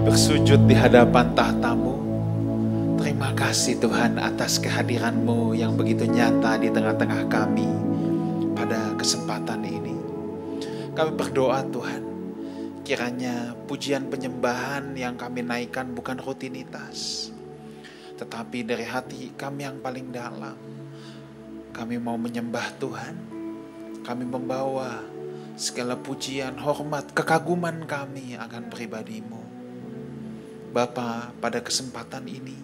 Bersujud di hadapan tahtamu. Terima kasih Tuhan atas kehadiranmu yang begitu nyata di tengah-tengah kami pada kesempatan ini. Kami berdoa Tuhan, kiranya pujian penyembahan yang kami naikkan bukan rutinitas, tetapi dari hati kami yang paling dalam. Kami mau menyembah Tuhan, kami membawa segala pujian, hormat, kekaguman kami akan pribadimu. Bapa, pada kesempatan ini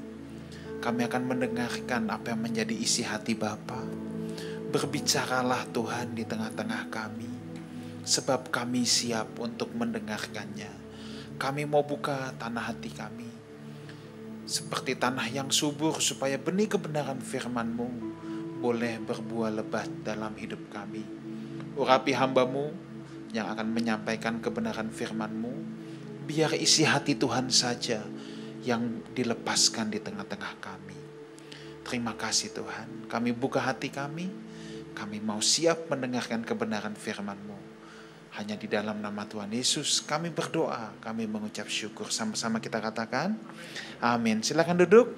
kami akan mendengarkan apa yang menjadi isi hati Bapa. Berbicaralah Tuhan di tengah-tengah kami, sebab kami siap untuk mendengarkannya. Kami mau buka tanah hati kami, seperti tanah yang subur supaya benih kebenaran firman-Mu boleh berbuah lebat dalam hidup kami. Urapi hambamu yang akan menyampaikan kebenaran firman-Mu, biar isi hati Tuhan saja yang dilepaskan di tengah-tengah kami. Terima kasih Tuhan, kami buka hati kami, kami mau siap mendengarkan kebenaran firman-Mu. Hanya di dalam nama Tuhan Yesus kami berdoa, kami mengucap syukur. Sama-sama kita katakan, amin. Silakan duduk.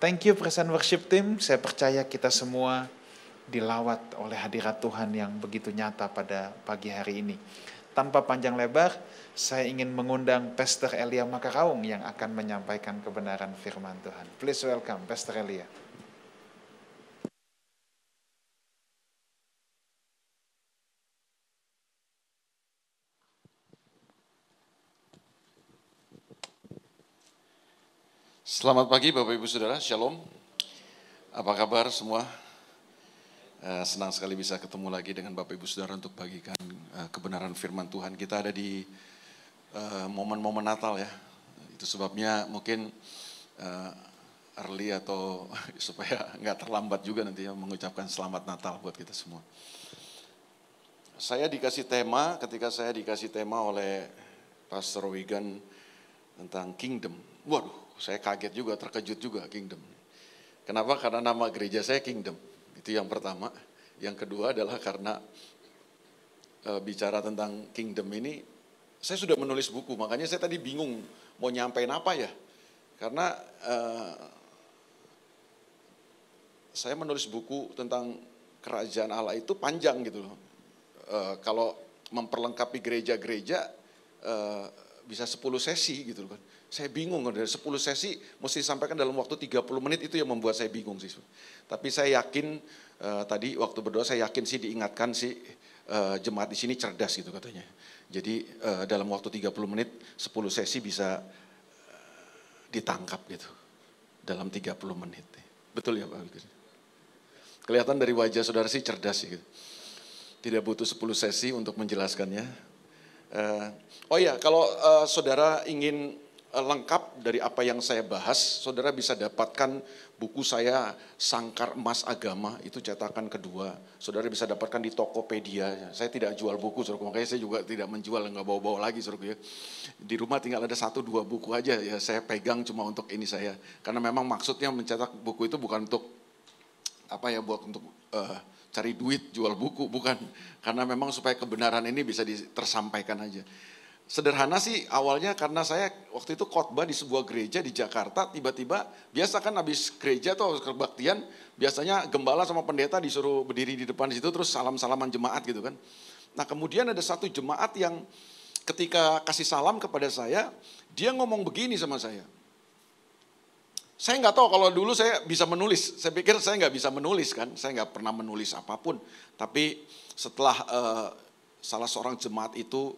Thank you present worship team. Saya percaya kita semua dilawat oleh hadirat Tuhan yang begitu nyata pada pagi hari ini. Tanpa panjang lebar, saya ingin mengundang Pastor Elia Makaraung yang akan menyampaikan kebenaran firman Tuhan. Please welcome Pastor Elia. Selamat pagi Bapak Ibu Saudara, Shalom. Apa kabar semua? Eh, senang sekali bisa ketemu lagi dengan Bapak Ibu Saudara untuk bagikan eh, kebenaran firman Tuhan. Kita ada di eh, momen-momen Natal ya. Itu sebabnya mungkin early atau supaya nggak terlambat juga nanti ya mengucapkan selamat Natal buat kita semua. Saya dikasih tema, ketika saya dikasih tema oleh Pastor Wigan tentang kingdom. Waduh, saya kaget juga, terkejut juga kingdom. Kenapa? Karena nama gereja saya kingdom. Itu yang pertama. Yang kedua adalah karena e, bicara tentang kingdom ini, saya sudah menulis buku, makanya saya tadi bingung mau nyampein apa ya. Karena e, saya menulis buku tentang kerajaan Allah itu panjang gitu loh. E, kalau memperlengkapi gereja-gereja e, bisa 10 sesi gitu loh kan. Saya bingung dari 10 sesi mesti disampaikan dalam waktu 30 menit itu yang membuat saya bingung sih. Tapi saya yakin uh, tadi waktu berdoa saya yakin sih diingatkan sih uh, jemaat di sini cerdas gitu katanya. Jadi uh, dalam waktu 30 menit 10 sesi bisa uh, ditangkap gitu dalam 30 menit. Betul ya Pak? Kelihatan dari wajah saudara sih cerdas sih gitu. Tidak butuh 10 sesi untuk menjelaskannya. Uh, oh ya, kalau uh, saudara ingin Eh, lengkap dari apa yang saya bahas, saudara bisa dapatkan buku saya Sangkar Emas Agama, itu cetakan kedua. Saudara bisa dapatkan di Tokopedia. Saya tidak jual buku, saudara. makanya saya juga tidak menjual, nggak bawa-bawa lagi, saudara. Ya. Di rumah tinggal ada satu dua buku aja, ya saya pegang cuma untuk ini saya. Karena memang maksudnya mencetak buku itu bukan untuk apa ya, buat untuk uh, cari duit jual buku, bukan. Karena memang supaya kebenaran ini bisa tersampaikan aja. Sederhana sih awalnya karena saya waktu itu khotbah di sebuah gereja di Jakarta, tiba-tiba biasa kan habis gereja atau kebaktian, biasanya gembala sama pendeta disuruh berdiri di depan situ terus salam-salaman jemaat gitu kan. Nah kemudian ada satu jemaat yang ketika kasih salam kepada saya, dia ngomong begini sama saya. Saya nggak tahu kalau dulu saya bisa menulis, saya pikir saya nggak bisa menulis kan, saya nggak pernah menulis apa pun. Tapi setelah uh, salah seorang jemaat itu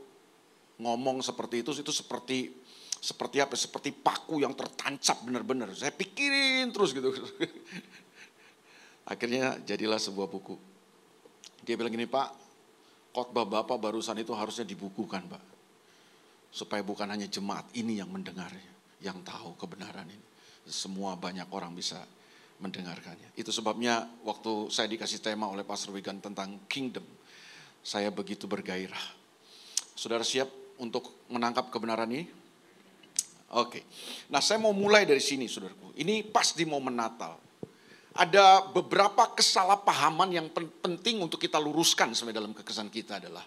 ngomong seperti itu itu seperti seperti apa? Seperti paku yang tertancap benar-benar. Saya pikirin terus gitu. Akhirnya jadilah sebuah buku. Dia bilang gini, Pak, khotbah Bapak barusan itu harusnya dibukukan, Pak. Supaya bukan hanya jemaat ini yang mendengarnya, yang tahu kebenaran ini. Semua banyak orang bisa mendengarkannya. Itu sebabnya waktu saya dikasih tema oleh Pastor Wigan tentang kingdom, saya begitu bergairah. Saudara siap untuk menangkap kebenaran ini? Oke. Nah, saya mau mulai dari sini, Saudaraku. Ini pas di momen Natal. Ada beberapa kesalahpahaman yang penting untuk kita luruskan sebenarnya dalam kekesan kita adalah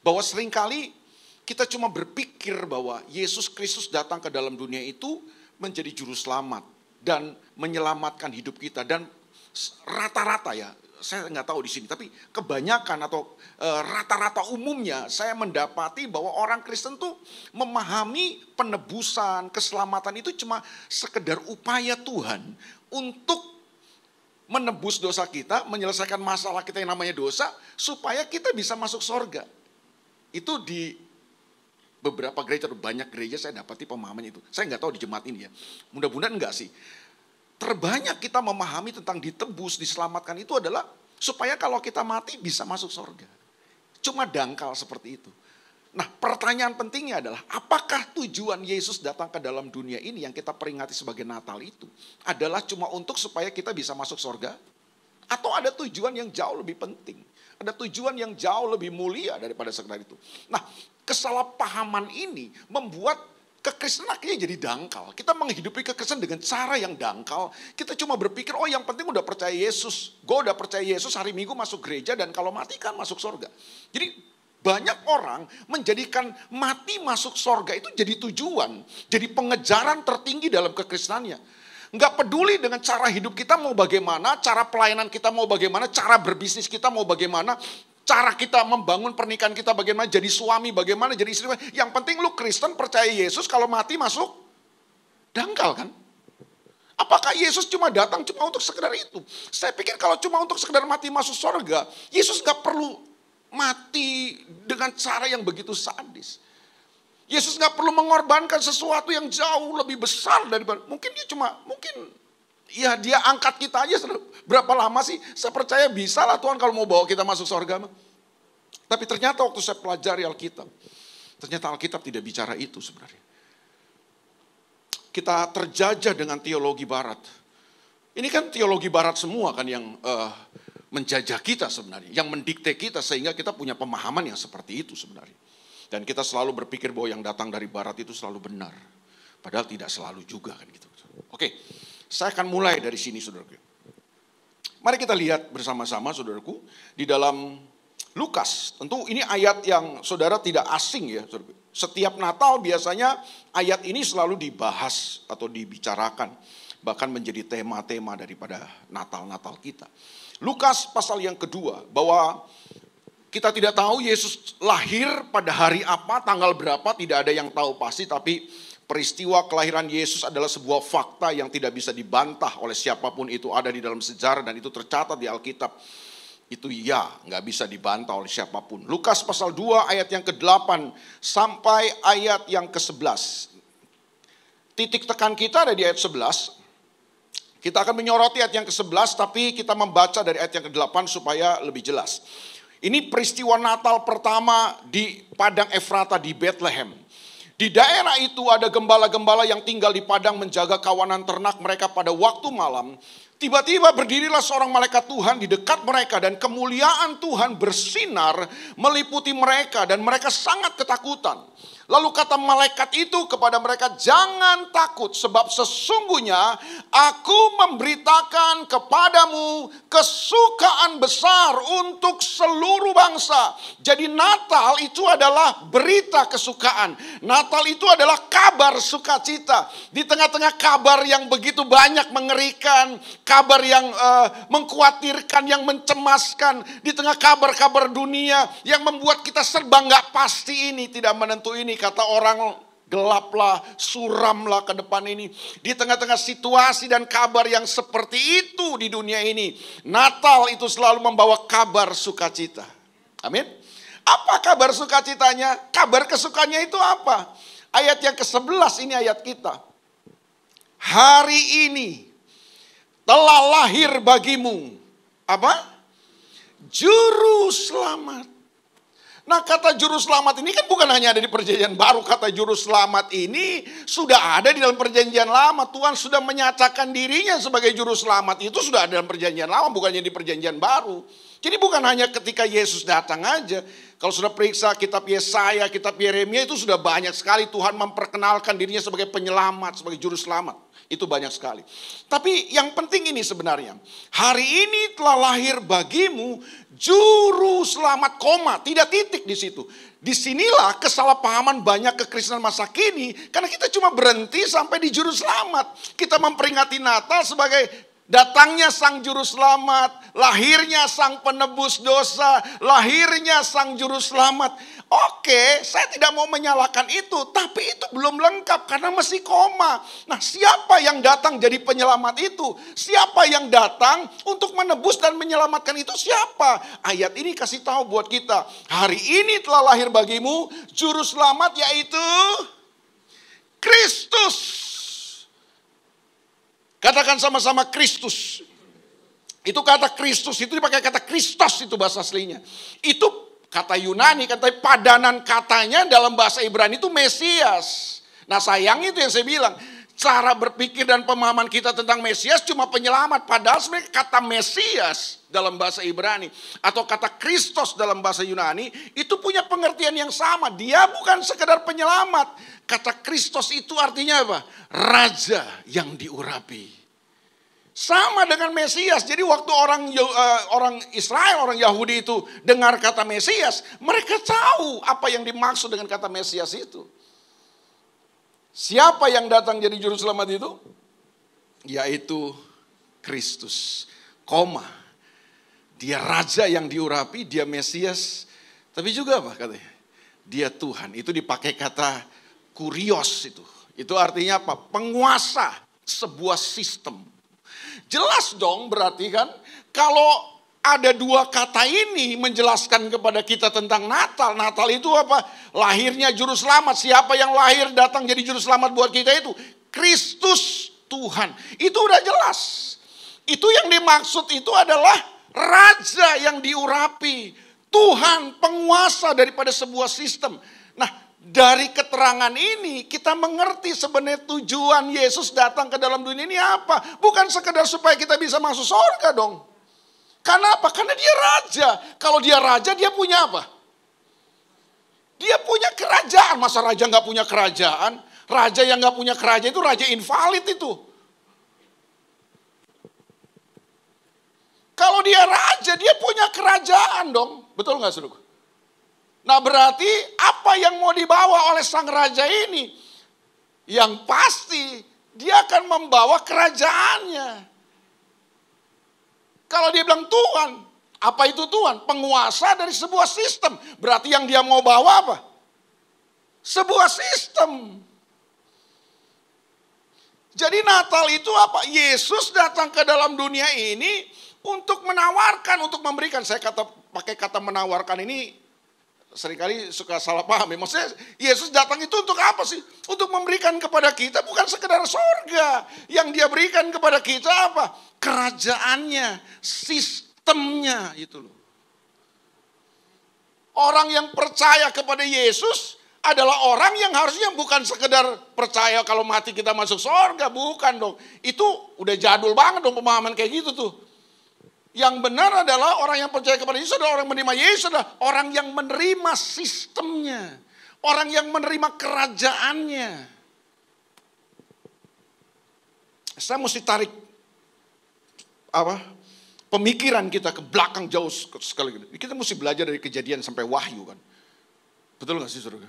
bahwa sering kali kita cuma berpikir bahwa Yesus Kristus datang ke dalam dunia itu menjadi juru selamat dan menyelamatkan hidup kita dan rata-rata ya saya nggak tahu di sini tapi kebanyakan atau e, rata-rata umumnya saya mendapati bahwa orang Kristen tuh memahami penebusan keselamatan itu cuma sekedar upaya Tuhan untuk menebus dosa kita, menyelesaikan masalah kita yang namanya dosa, supaya kita bisa masuk sorga. Itu di beberapa gereja, banyak gereja saya dapati pemahaman itu. Saya nggak tahu di jemaat ini ya. Mudah-mudahan enggak sih. Terbanyak kita memahami tentang ditebus, diselamatkan itu adalah supaya kalau kita mati bisa masuk sorga. Cuma dangkal seperti itu. Nah pertanyaan pentingnya adalah apakah tujuan Yesus datang ke dalam dunia ini yang kita peringati sebagai Natal itu adalah cuma untuk supaya kita bisa masuk sorga? Atau ada tujuan yang jauh lebih penting? Ada tujuan yang jauh lebih mulia daripada sekedar itu. Nah kesalahpahaman ini membuat kekristenan akhirnya jadi dangkal. Kita menghidupi kekristenan dengan cara yang dangkal. Kita cuma berpikir, oh yang penting udah percaya Yesus. Gue udah percaya Yesus hari Minggu masuk gereja dan kalau mati kan masuk sorga. Jadi banyak orang menjadikan mati masuk sorga itu jadi tujuan. Jadi pengejaran tertinggi dalam kekristenannya. Nggak peduli dengan cara hidup kita mau bagaimana, cara pelayanan kita mau bagaimana, cara berbisnis kita mau bagaimana, cara kita membangun pernikahan kita bagaimana, jadi suami bagaimana, jadi istri. Yang penting lu Kristen percaya Yesus kalau mati masuk dangkal kan? Apakah Yesus cuma datang cuma untuk sekedar itu? Saya pikir kalau cuma untuk sekedar mati masuk sorga, Yesus nggak perlu mati dengan cara yang begitu sadis. Yesus nggak perlu mengorbankan sesuatu yang jauh lebih besar daripada mungkin dia cuma mungkin ya dia angkat kita aja berapa lama sih? Saya percaya bisa lah Tuhan kalau mau bawa kita masuk surga. Tapi ternyata waktu saya pelajari Alkitab, ternyata Alkitab tidak bicara itu sebenarnya. Kita terjajah dengan teologi Barat. Ini kan teologi Barat semua kan yang uh, menjajah kita sebenarnya, yang mendikte kita sehingga kita punya pemahaman yang seperti itu sebenarnya. Dan kita selalu berpikir bahwa yang datang dari barat itu selalu benar. Padahal tidak selalu juga kan gitu. Oke, saya akan mulai dari sini saudaraku. Mari kita lihat bersama-sama saudaraku di dalam Lukas. Tentu ini ayat yang saudara tidak asing ya. Saudaraku. Setiap Natal biasanya ayat ini selalu dibahas atau dibicarakan. Bahkan menjadi tema-tema daripada Natal-Natal kita. Lukas pasal yang kedua bahwa kita tidak tahu Yesus lahir pada hari apa, tanggal berapa, tidak ada yang tahu pasti tapi peristiwa kelahiran Yesus adalah sebuah fakta yang tidak bisa dibantah oleh siapa pun itu ada di dalam sejarah dan itu tercatat di Alkitab. Itu ya, nggak bisa dibantah oleh siapa pun. Lukas pasal 2 ayat yang ke-8 sampai ayat yang ke-11. Titik tekan kita ada di ayat 11. Kita akan menyoroti ayat yang ke-11 tapi kita membaca dari ayat yang ke-8 supaya lebih jelas. Ini peristiwa Natal pertama di padang Efrata di Bethlehem. Di daerah itu ada gembala-gembala yang tinggal di padang menjaga kawanan ternak mereka pada waktu malam. Tiba-tiba berdirilah seorang malaikat Tuhan di dekat mereka dan kemuliaan Tuhan bersinar meliputi mereka dan mereka sangat ketakutan. Lalu kata malaikat itu kepada mereka, "Jangan takut, sebab sesungguhnya Aku memberitakan kepadamu kesukaan besar untuk seluruh bangsa." Jadi, Natal itu adalah berita kesukaan. Natal itu adalah kabar sukacita di tengah-tengah kabar yang begitu banyak mengerikan, kabar yang uh, mengkhawatirkan, yang mencemaskan, di tengah kabar-kabar dunia yang membuat kita serba nggak pasti ini, tidak menentu ini kata orang gelaplah, suramlah ke depan ini. Di tengah-tengah situasi dan kabar yang seperti itu di dunia ini. Natal itu selalu membawa kabar sukacita. Amin. Apa kabar sukacitanya? Kabar kesukanya itu apa? Ayat yang ke-11 ini ayat kita. Hari ini telah lahir bagimu. Apa? Juru selamat Nah kata juru selamat ini kan bukan hanya ada di perjanjian baru. Kata juru selamat ini sudah ada di dalam perjanjian lama. Tuhan sudah menyatakan dirinya sebagai juru selamat. Itu sudah ada dalam perjanjian lama bukannya di perjanjian baru. Jadi bukan hanya ketika Yesus datang aja. Kalau sudah periksa kitab Yesaya, kitab Yeremia itu sudah banyak sekali Tuhan memperkenalkan dirinya sebagai penyelamat, sebagai juru selamat. Itu banyak sekali. Tapi yang penting ini sebenarnya. Hari ini telah lahir bagimu Juru selamat koma, tidak titik di situ. Di sinilah kesalahpahaman banyak kekristenan masa kini karena kita cuma berhenti sampai di juru selamat. Kita memperingati Natal sebagai datangnya sang juru selamat, lahirnya sang penebus dosa, lahirnya sang juru selamat. Oke, saya tidak mau menyalahkan itu, tapi itu belum lengkap karena masih koma. Nah, siapa yang datang jadi penyelamat itu? Siapa yang datang untuk menebus dan menyelamatkan itu siapa? Ayat ini kasih tahu buat kita, hari ini telah lahir bagimu juru selamat yaitu Kristus. Katakan sama-sama Kristus. Itu kata Kristus itu dipakai kata Kristos itu bahasa aslinya. Itu kata Yunani, kata padanan katanya dalam bahasa Ibrani itu Mesias. Nah sayang itu yang saya bilang, cara berpikir dan pemahaman kita tentang Mesias cuma penyelamat. Padahal sebenarnya kata Mesias dalam bahasa Ibrani atau kata Kristus dalam bahasa Yunani itu punya pengertian yang sama. Dia bukan sekedar penyelamat. Kata Kristus itu artinya apa? Raja yang diurapi. Sama dengan Mesias. Jadi waktu orang uh, orang Israel, orang Yahudi itu dengar kata Mesias, mereka tahu apa yang dimaksud dengan kata Mesias itu. Siapa yang datang jadi juru selamat itu? Yaitu Kristus. Koma. Dia raja yang diurapi, dia Mesias. Tapi juga apa katanya? Dia Tuhan. Itu dipakai kata kurios itu. Itu artinya apa? Penguasa sebuah sistem Jelas dong berarti kan kalau ada dua kata ini menjelaskan kepada kita tentang Natal. Natal itu apa? Lahirnya juru selamat. Siapa yang lahir datang jadi juru selamat buat kita itu? Kristus Tuhan. Itu udah jelas. Itu yang dimaksud itu adalah raja yang diurapi. Tuhan penguasa daripada sebuah sistem. Nah dari keterangan ini kita mengerti sebenarnya tujuan Yesus datang ke dalam dunia ini apa. Bukan sekedar supaya kita bisa masuk surga dong. Karena apa? Karena dia raja. Kalau dia raja dia punya apa? Dia punya kerajaan. Masa raja nggak punya kerajaan? Raja yang nggak punya kerajaan itu raja invalid itu. Kalau dia raja, dia punya kerajaan dong. Betul nggak suruh? Nah berarti apa yang mau dibawa oleh sang raja ini? Yang pasti dia akan membawa kerajaannya. Kalau dia bilang Tuhan, apa itu Tuhan? Penguasa dari sebuah sistem. Berarti yang dia mau bawa apa? Sebuah sistem. Jadi Natal itu apa? Yesus datang ke dalam dunia ini untuk menawarkan, untuk memberikan. Saya kata pakai kata menawarkan ini sering kali suka salah paham. Ya. Maksudnya Yesus datang itu untuk apa sih? Untuk memberikan kepada kita bukan sekedar sorga. Yang dia berikan kepada kita apa? Kerajaannya, sistemnya itu loh. Orang yang percaya kepada Yesus adalah orang yang harusnya bukan sekedar percaya kalau mati kita masuk sorga. Bukan dong. Itu udah jadul banget dong pemahaman kayak gitu tuh. Yang benar adalah orang yang percaya kepada Yesus adalah orang yang menerima Yesus adalah orang yang menerima sistemnya. Orang yang menerima kerajaannya. Saya mesti tarik apa pemikiran kita ke belakang jauh sekali. Kita mesti belajar dari kejadian sampai wahyu kan. Betul nggak sih saudara?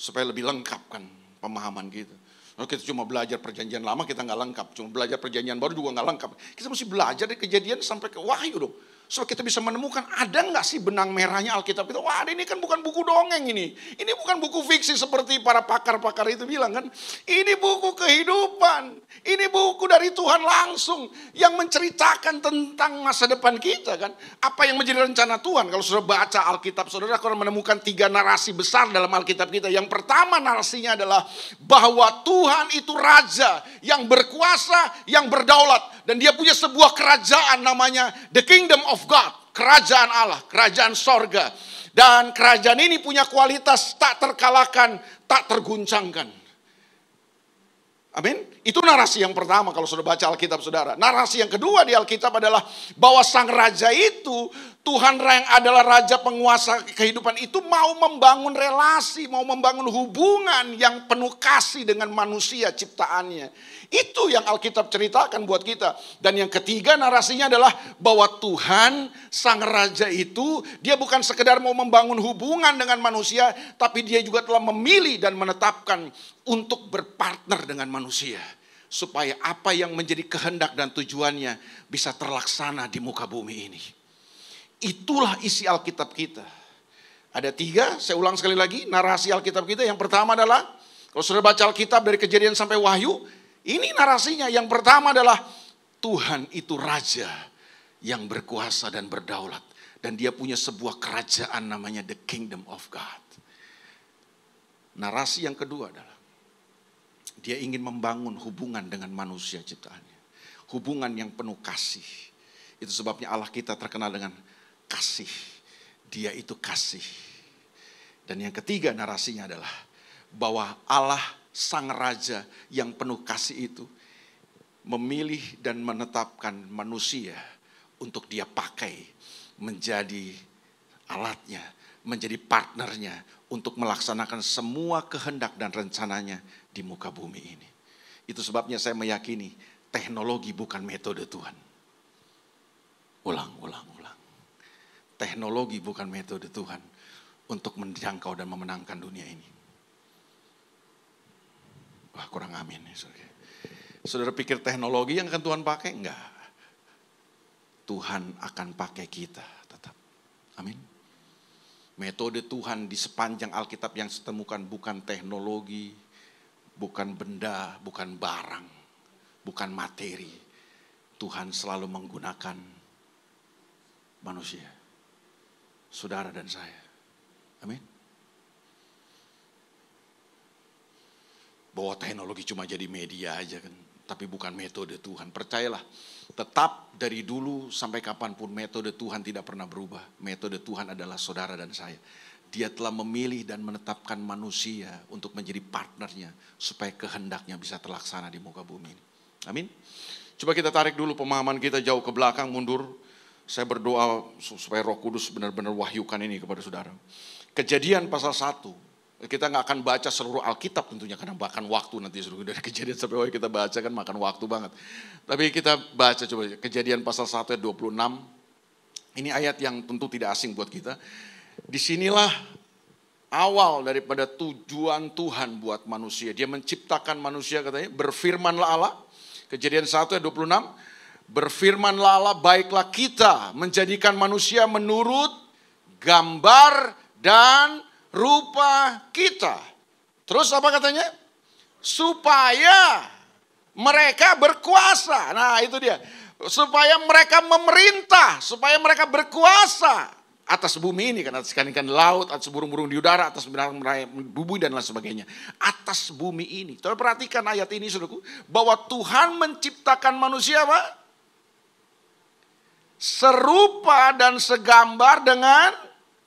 Supaya lebih lengkap kan pemahaman kita. Kalau kita cuma belajar perjanjian lama kita nggak lengkap, cuma belajar perjanjian baru juga nggak lengkap. Kita mesti belajar dari kejadian sampai ke wahyu dong. Supaya kita bisa menemukan ada nggak sih benang merahnya Alkitab itu. Wah ini kan bukan buku dongeng ini. Ini bukan buku fiksi seperti para pakar-pakar itu bilang kan. Ini buku kehidupan. Ini buku dari Tuhan langsung. Yang menceritakan tentang masa depan kita kan. Apa yang menjadi rencana Tuhan. Kalau sudah baca Alkitab saudara akan menemukan tiga narasi besar dalam Alkitab kita. Yang pertama narasinya adalah bahwa Tuhan itu raja yang berkuasa, yang berdaulat. Dan dia punya sebuah kerajaan namanya The Kingdom of God, kerajaan Allah, kerajaan sorga. Dan kerajaan ini punya kualitas tak terkalahkan, tak terguncangkan. Amin. Itu narasi yang pertama kalau sudah baca Alkitab saudara. Narasi yang kedua di Alkitab adalah bahwa sang raja itu Tuhan yang adalah raja penguasa kehidupan itu mau membangun relasi, mau membangun hubungan yang penuh kasih dengan manusia ciptaannya. Itu yang Alkitab ceritakan buat kita. Dan yang ketiga narasinya adalah bahwa Tuhan sang raja itu dia bukan sekedar mau membangun hubungan dengan manusia, tapi dia juga telah memilih dan menetapkan untuk berpartner dengan manusia supaya apa yang menjadi kehendak dan tujuannya bisa terlaksana di muka bumi ini. Itulah isi Alkitab kita. Ada tiga, saya ulang sekali lagi, narasi Alkitab kita. Yang pertama adalah, kalau sudah baca Alkitab dari kejadian sampai wahyu, ini narasinya. Yang pertama adalah, Tuhan itu Raja yang berkuasa dan berdaulat. Dan dia punya sebuah kerajaan namanya The Kingdom of God. Narasi yang kedua adalah, dia ingin membangun hubungan dengan manusia ciptaannya. Hubungan yang penuh kasih. Itu sebabnya Allah kita terkenal dengan kasih. Dia itu kasih. Dan yang ketiga narasinya adalah bahwa Allah sang raja yang penuh kasih itu memilih dan menetapkan manusia untuk dia pakai menjadi alatnya, menjadi partnernya untuk melaksanakan semua kehendak dan rencananya di muka bumi ini. Itu sebabnya saya meyakini teknologi bukan metode Tuhan. Ulang, ulang, teknologi bukan metode Tuhan untuk menjangkau dan memenangkan dunia ini. Wah kurang amin ya saudara. Saudara pikir teknologi yang akan Tuhan pakai? Enggak. Tuhan akan pakai kita tetap. Amin. Metode Tuhan di sepanjang Alkitab yang saya temukan bukan teknologi, bukan benda, bukan barang, bukan materi. Tuhan selalu menggunakan manusia saudara dan saya. Amin. Bahwa teknologi cuma jadi media aja kan. Tapi bukan metode Tuhan. Percayalah, tetap dari dulu sampai kapan pun metode Tuhan tidak pernah berubah. Metode Tuhan adalah saudara dan saya. Dia telah memilih dan menetapkan manusia untuk menjadi partnernya supaya kehendaknya bisa terlaksana di muka bumi ini. Amin. Coba kita tarik dulu pemahaman kita jauh ke belakang, mundur saya berdoa supaya roh kudus benar-benar wahyukan ini kepada saudara. Kejadian pasal 1. Kita nggak akan baca seluruh Alkitab tentunya karena bahkan waktu nanti seluruh dari kejadian sampai wahyu kita baca kan makan waktu banget. Tapi kita baca coba kejadian pasal 1 ayat 26. Ini ayat yang tentu tidak asing buat kita. Di sinilah awal daripada tujuan Tuhan buat manusia. Dia menciptakan manusia katanya, berfirmanlah Allah. Kejadian 1 ayat 26 Berfirmanlah Allah, baiklah kita menjadikan manusia menurut gambar dan rupa kita. Terus apa katanya? Supaya mereka berkuasa. Nah itu dia. Supaya mereka memerintah, supaya mereka berkuasa atas bumi ini kan atas ikan-ikan laut, atas burung-burung di udara, atas binatang bumi dan lain sebagainya. Atas bumi ini. Tolong perhatikan ayat ini saudaraku bahwa Tuhan menciptakan manusia apa? serupa dan segambar dengan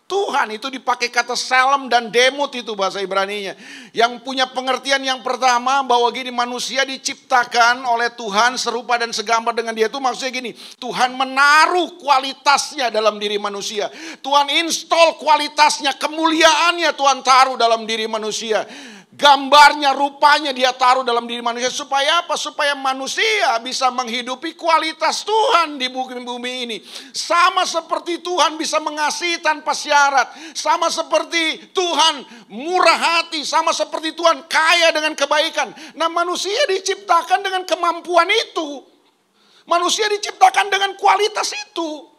Tuhan itu dipakai kata salam dan demut itu bahasa Ibrani-nya. Yang punya pengertian yang pertama bahwa gini manusia diciptakan oleh Tuhan serupa dan segambar dengan dia itu maksudnya gini. Tuhan menaruh kualitasnya dalam diri manusia. Tuhan install kualitasnya, kemuliaannya Tuhan taruh dalam diri manusia gambarnya, rupanya dia taruh dalam diri manusia. Supaya apa? Supaya manusia bisa menghidupi kualitas Tuhan di bumi ini. Sama seperti Tuhan bisa mengasihi tanpa syarat. Sama seperti Tuhan murah hati. Sama seperti Tuhan kaya dengan kebaikan. Nah manusia diciptakan dengan kemampuan itu. Manusia diciptakan dengan kualitas itu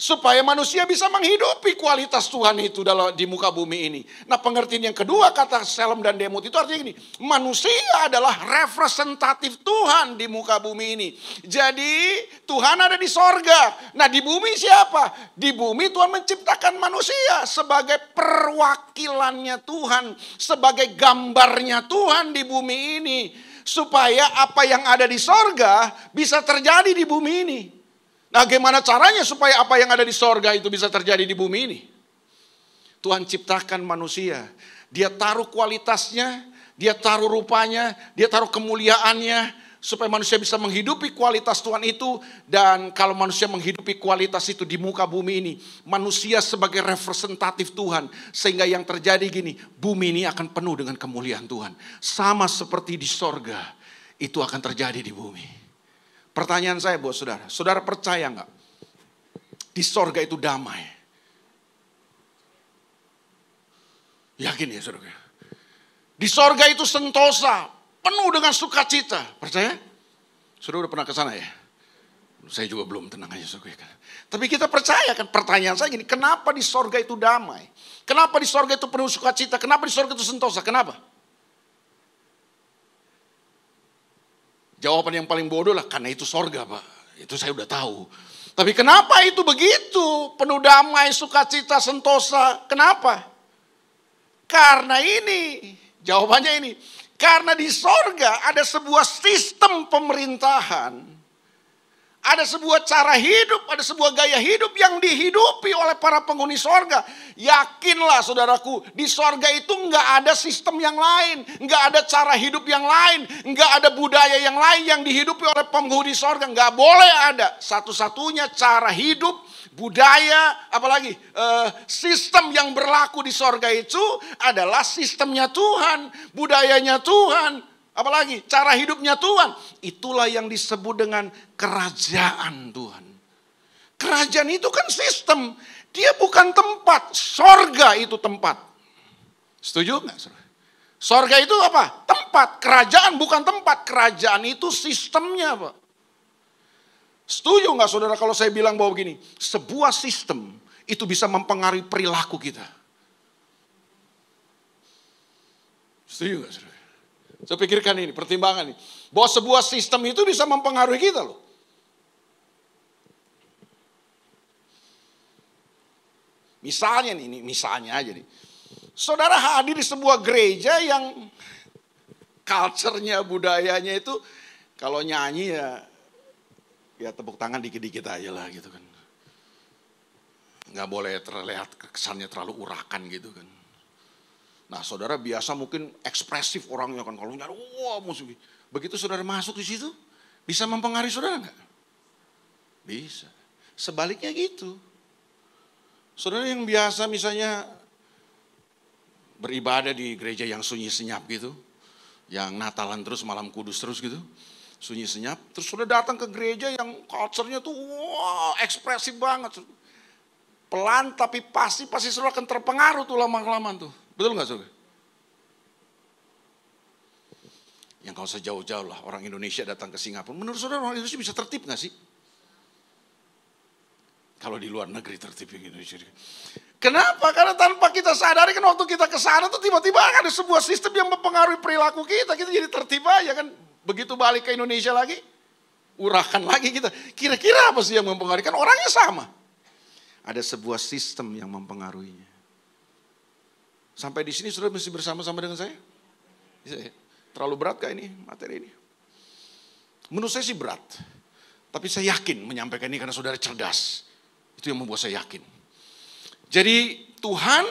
supaya manusia bisa menghidupi kualitas Tuhan itu dalam di muka bumi ini. Nah, pengertian yang kedua kata Selem dan Demut itu artinya ini, manusia adalah representatif Tuhan di muka bumi ini. Jadi, Tuhan ada di sorga. Nah, di bumi siapa? Di bumi Tuhan menciptakan manusia sebagai perwakilannya Tuhan, sebagai gambarnya Tuhan di bumi ini. Supaya apa yang ada di sorga bisa terjadi di bumi ini. Nah bagaimana caranya supaya apa yang ada di sorga itu bisa terjadi di bumi ini? Tuhan ciptakan manusia. Dia taruh kualitasnya, dia taruh rupanya, dia taruh kemuliaannya supaya manusia bisa menghidupi kualitas Tuhan itu dan kalau manusia menghidupi kualitas itu di muka bumi ini manusia sebagai representatif Tuhan sehingga yang terjadi gini bumi ini akan penuh dengan kemuliaan Tuhan sama seperti di sorga itu akan terjadi di bumi pertanyaan saya buat saudara saudara percaya nggak di sorga itu damai yakin ya saudara di sorga itu sentosa Penuh dengan sukacita. Percaya? Sudah udah pernah ke sana ya? Saya juga belum tenang aja. Saudara. Tapi kita percaya kan pertanyaan saya gini. Kenapa di sorga itu damai? Kenapa di sorga itu penuh sukacita? Kenapa di sorga itu sentosa? Kenapa? Jawaban yang paling bodoh lah. Karena itu sorga pak. Itu saya udah tahu. Tapi kenapa itu begitu? Penuh damai, sukacita, sentosa. Kenapa? Karena ini. Jawabannya ini. Karena di sorga ada sebuah sistem pemerintahan. Ada sebuah cara hidup, ada sebuah gaya hidup yang dihidupi oleh para penghuni sorga. Yakinlah saudaraku, di sorga itu nggak ada sistem yang lain. nggak ada cara hidup yang lain. nggak ada budaya yang lain yang dihidupi oleh penghuni sorga. Nggak boleh ada. Satu-satunya cara hidup budaya, apalagi uh, sistem yang berlaku di sorga itu adalah sistemnya Tuhan, budayanya Tuhan, apalagi cara hidupnya Tuhan. Itulah yang disebut dengan kerajaan Tuhan. Kerajaan itu kan sistem, dia bukan tempat, sorga itu tempat. Setuju nggak? Sorga itu apa? Tempat, kerajaan bukan tempat, kerajaan itu sistemnya Pak. Setuju nggak saudara kalau saya bilang bahwa begini, sebuah sistem itu bisa mempengaruhi perilaku kita. Setuju nggak saudara? Saya pikirkan ini, pertimbangan ini. Bahwa sebuah sistem itu bisa mempengaruhi kita loh. Misalnya nih, ini misalnya aja nih. Saudara hadir di sebuah gereja yang culture-nya, budayanya itu kalau nyanyi ya ya tepuk tangan dikit-dikit aja lah gitu kan. Nggak boleh terlihat kesannya terlalu urakan gitu kan. Nah saudara biasa mungkin ekspresif orangnya kan. Kalau nyari, wah musuh. Begitu saudara masuk di situ, bisa mempengaruhi saudara nggak? Bisa. Sebaliknya gitu. Saudara yang biasa misalnya beribadah di gereja yang sunyi senyap gitu. Yang Natalan terus, malam kudus terus gitu sunyi senyap. Terus sudah datang ke gereja yang culture-nya tuh wah ekspresif banget. Pelan tapi pasti pasti sudah akan terpengaruh tuh lama-kelamaan tuh. Betul nggak saudara? Yang kalau sejauh-jauh lah orang Indonesia datang ke Singapura. Menurut saudara orang Indonesia bisa tertib nggak sih? Kalau di luar negeri tertib yang Indonesia. Kenapa? Karena tanpa kita sadari kan waktu kita ke sana tuh tiba-tiba ada sebuah sistem yang mempengaruhi perilaku kita. Kita jadi tertib aja kan. Begitu balik ke Indonesia lagi, urakan lagi kita. Kira-kira apa sih yang mempengaruhi? Kan orangnya sama. Ada sebuah sistem yang mempengaruhinya. Sampai di sini sudah mesti bersama-sama dengan saya? Ya? Terlalu berat kah ini materi ini? Menurut saya sih berat. Tapi saya yakin menyampaikan ini karena saudara cerdas. Itu yang membuat saya yakin. Jadi Tuhan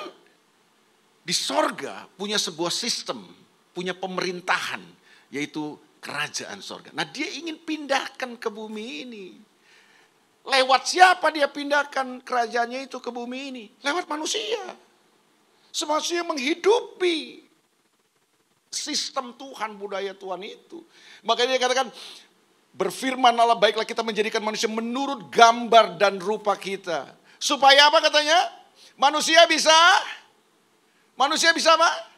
di sorga punya sebuah sistem, punya pemerintahan, yaitu kerajaan sorga. Nah dia ingin pindahkan ke bumi ini. Lewat siapa dia pindahkan kerajaannya itu ke bumi ini? Lewat manusia. Semanusia menghidupi sistem Tuhan, budaya Tuhan itu. Makanya dia katakan, berfirman Allah baiklah kita menjadikan manusia menurut gambar dan rupa kita. Supaya apa katanya? Manusia bisa, manusia bisa apa?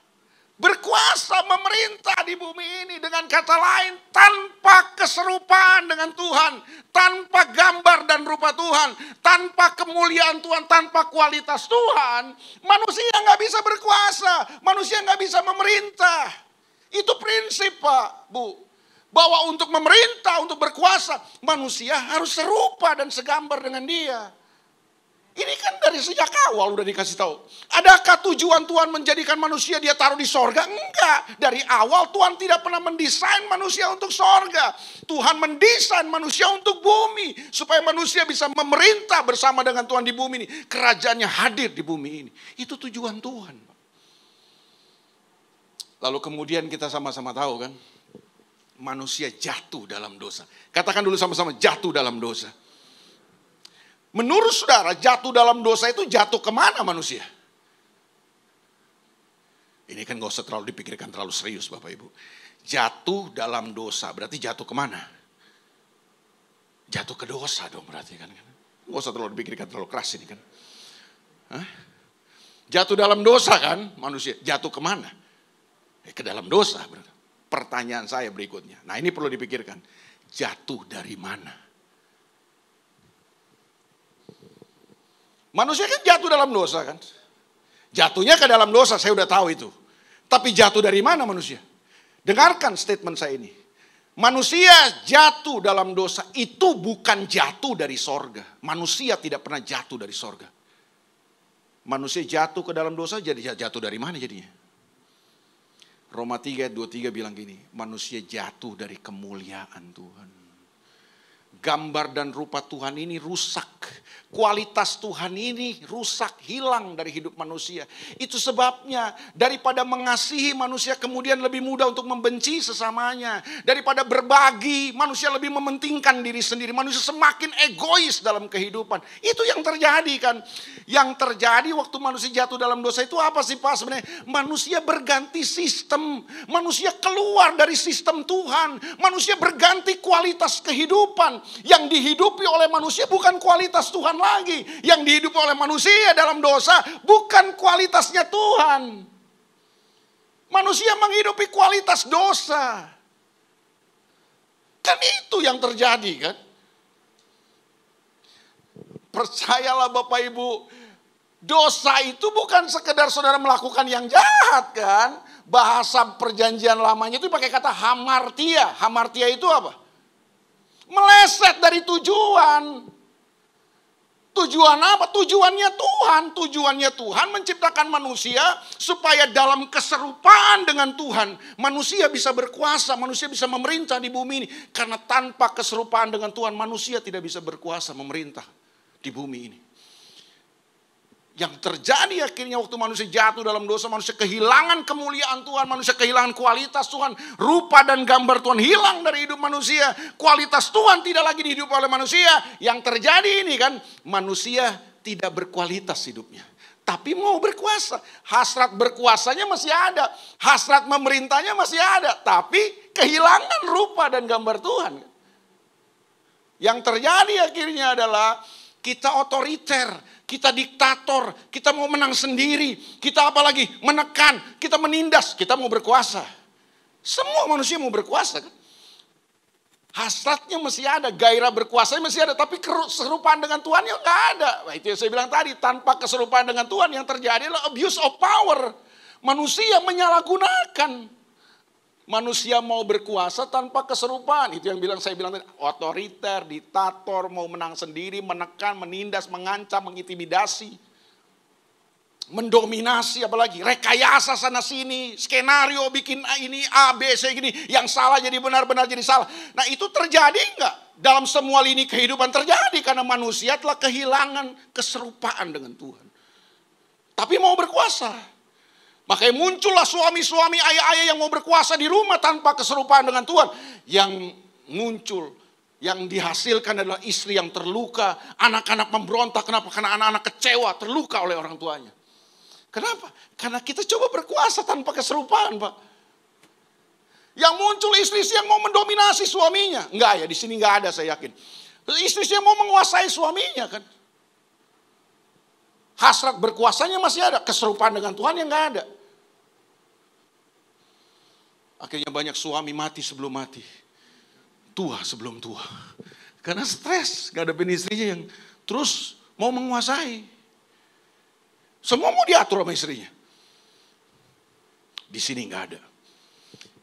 Berkuasa memerintah di bumi ini dengan kata lain tanpa keserupaan dengan Tuhan, tanpa gambar dan rupa Tuhan, tanpa kemuliaan Tuhan, tanpa kualitas Tuhan, manusia nggak bisa berkuasa, manusia nggak bisa memerintah. Itu prinsip Pak, Bu. Bahwa untuk memerintah, untuk berkuasa, manusia harus serupa dan segambar dengan dia. Ini kan dari sejak awal udah dikasih tahu. Adakah tujuan Tuhan menjadikan manusia dia taruh di sorga? Enggak. Dari awal Tuhan tidak pernah mendesain manusia untuk sorga. Tuhan mendesain manusia untuk bumi. Supaya manusia bisa memerintah bersama dengan Tuhan di bumi ini. Kerajaannya hadir di bumi ini. Itu tujuan Tuhan. Lalu kemudian kita sama-sama tahu kan. manusia jatuh dalam dosa. Katakan dulu sama-sama jatuh dalam dosa. Menurut saudara jatuh dalam dosa itu jatuh ke mana manusia? Ini kan gak usah terlalu dipikirkan terlalu serius Bapak Ibu. Jatuh dalam dosa berarti jatuh ke mana? Jatuh ke dosa dong berarti kan. Gak usah terlalu dipikirkan terlalu keras ini kan. Hah? Jatuh dalam dosa kan manusia. Jatuh ke mana? Eh, ke dalam dosa. Pertanyaan saya berikutnya. Nah ini perlu dipikirkan. Jatuh dari mana? Manusia kan jatuh dalam dosa kan. Jatuhnya ke dalam dosa, saya udah tahu itu. Tapi jatuh dari mana manusia? Dengarkan statement saya ini. Manusia jatuh dalam dosa itu bukan jatuh dari sorga. Manusia tidak pernah jatuh dari sorga. Manusia jatuh ke dalam dosa jadi jatuh dari mana jadinya? Roma 3 ayat 23 bilang gini, manusia jatuh dari kemuliaan Tuhan. Gambar dan rupa Tuhan ini rusak kualitas Tuhan ini rusak, hilang dari hidup manusia. Itu sebabnya daripada mengasihi manusia kemudian lebih mudah untuk membenci sesamanya. Daripada berbagi, manusia lebih mementingkan diri sendiri. Manusia semakin egois dalam kehidupan. Itu yang terjadi kan. Yang terjadi waktu manusia jatuh dalam dosa itu apa sih Pak sebenarnya? Manusia berganti sistem. Manusia keluar dari sistem Tuhan. Manusia berganti kualitas kehidupan. Yang dihidupi oleh manusia bukan kualitas Tuhan lagi. Yang dihidupi oleh manusia dalam dosa bukan kualitasnya Tuhan. Manusia menghidupi kualitas dosa. Kan itu yang terjadi kan. Percayalah Bapak Ibu, dosa itu bukan sekedar saudara melakukan yang jahat kan. Bahasa perjanjian lamanya itu pakai kata hamartia. Hamartia itu apa? Meleset dari tujuan. Tujuan apa? Tujuannya Tuhan. Tujuannya Tuhan menciptakan manusia supaya dalam keserupaan dengan Tuhan. Manusia bisa berkuasa, manusia bisa memerintah di bumi ini. Karena tanpa keserupaan dengan Tuhan manusia tidak bisa berkuasa memerintah di bumi ini. Yang terjadi akhirnya waktu manusia jatuh dalam dosa, manusia kehilangan kemuliaan Tuhan, manusia kehilangan kualitas Tuhan, rupa dan gambar Tuhan hilang dari hidup manusia, kualitas Tuhan tidak lagi dihidup oleh manusia. Yang terjadi ini kan, manusia tidak berkualitas hidupnya. Tapi mau berkuasa, hasrat berkuasanya masih ada, hasrat memerintahnya masih ada, tapi kehilangan rupa dan gambar Tuhan. Yang terjadi akhirnya adalah kita otoriter, kita diktator, kita mau menang sendiri, kita apalagi menekan, kita menindas, kita mau berkuasa. Semua manusia mau berkuasa kan. Hasratnya masih ada, gairah berkuasa masih ada, tapi keserupaan dengan Tuhan yang nggak ada. Nah, itu yang saya bilang tadi, tanpa keserupaan dengan Tuhan yang terjadi adalah abuse of power. Manusia menyalahgunakan manusia mau berkuasa tanpa keserupaan. Itu yang bilang saya bilang tadi, otoriter, diktator, mau menang sendiri, menekan, menindas, mengancam, mengintimidasi. Mendominasi apalagi, rekayasa sana sini, skenario bikin ini A, B, C gini, yang salah jadi benar-benar jadi salah. Nah itu terjadi enggak? Dalam semua lini kehidupan terjadi karena manusia telah kehilangan keserupaan dengan Tuhan. Tapi mau berkuasa. Makanya muncullah suami-suami ayah-ayah yang mau berkuasa di rumah tanpa keserupaan dengan Tuhan. Yang muncul, yang dihasilkan adalah istri yang terluka, anak-anak memberontak. Kenapa? Karena anak-anak kecewa, terluka oleh orang tuanya. Kenapa? Karena kita coba berkuasa tanpa keserupaan, Pak. Yang muncul istri yang mau mendominasi suaminya. Enggak ya, di sini enggak ada saya yakin. Istri yang mau menguasai suaminya kan. Hasrat berkuasanya masih ada, keserupaan dengan Tuhan yang enggak ada. Akhirnya banyak suami mati sebelum mati. Tua sebelum tua. Karena stres, gak ada istrinya yang terus mau menguasai. Semua mau diatur sama istrinya. Di sini nggak ada.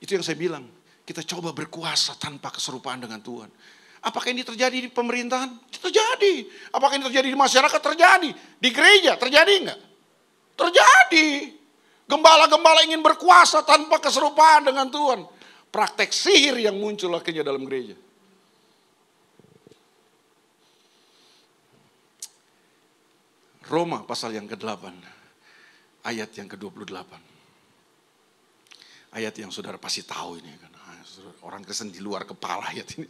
Itu yang saya bilang. Kita coba berkuasa tanpa keserupaan dengan Tuhan. Apakah ini terjadi di pemerintahan? Terjadi. Apakah ini terjadi di masyarakat? Terjadi. Di gereja terjadi enggak? Terjadi. Gembala-gembala ingin berkuasa tanpa keserupaan dengan Tuhan. Praktek sihir yang muncul akhirnya dalam gereja. Roma pasal yang ke-8, ayat yang ke-28. Ayat yang saudara pasti tahu ini kan. Ah, Orang Kristen di luar kepala ya ini.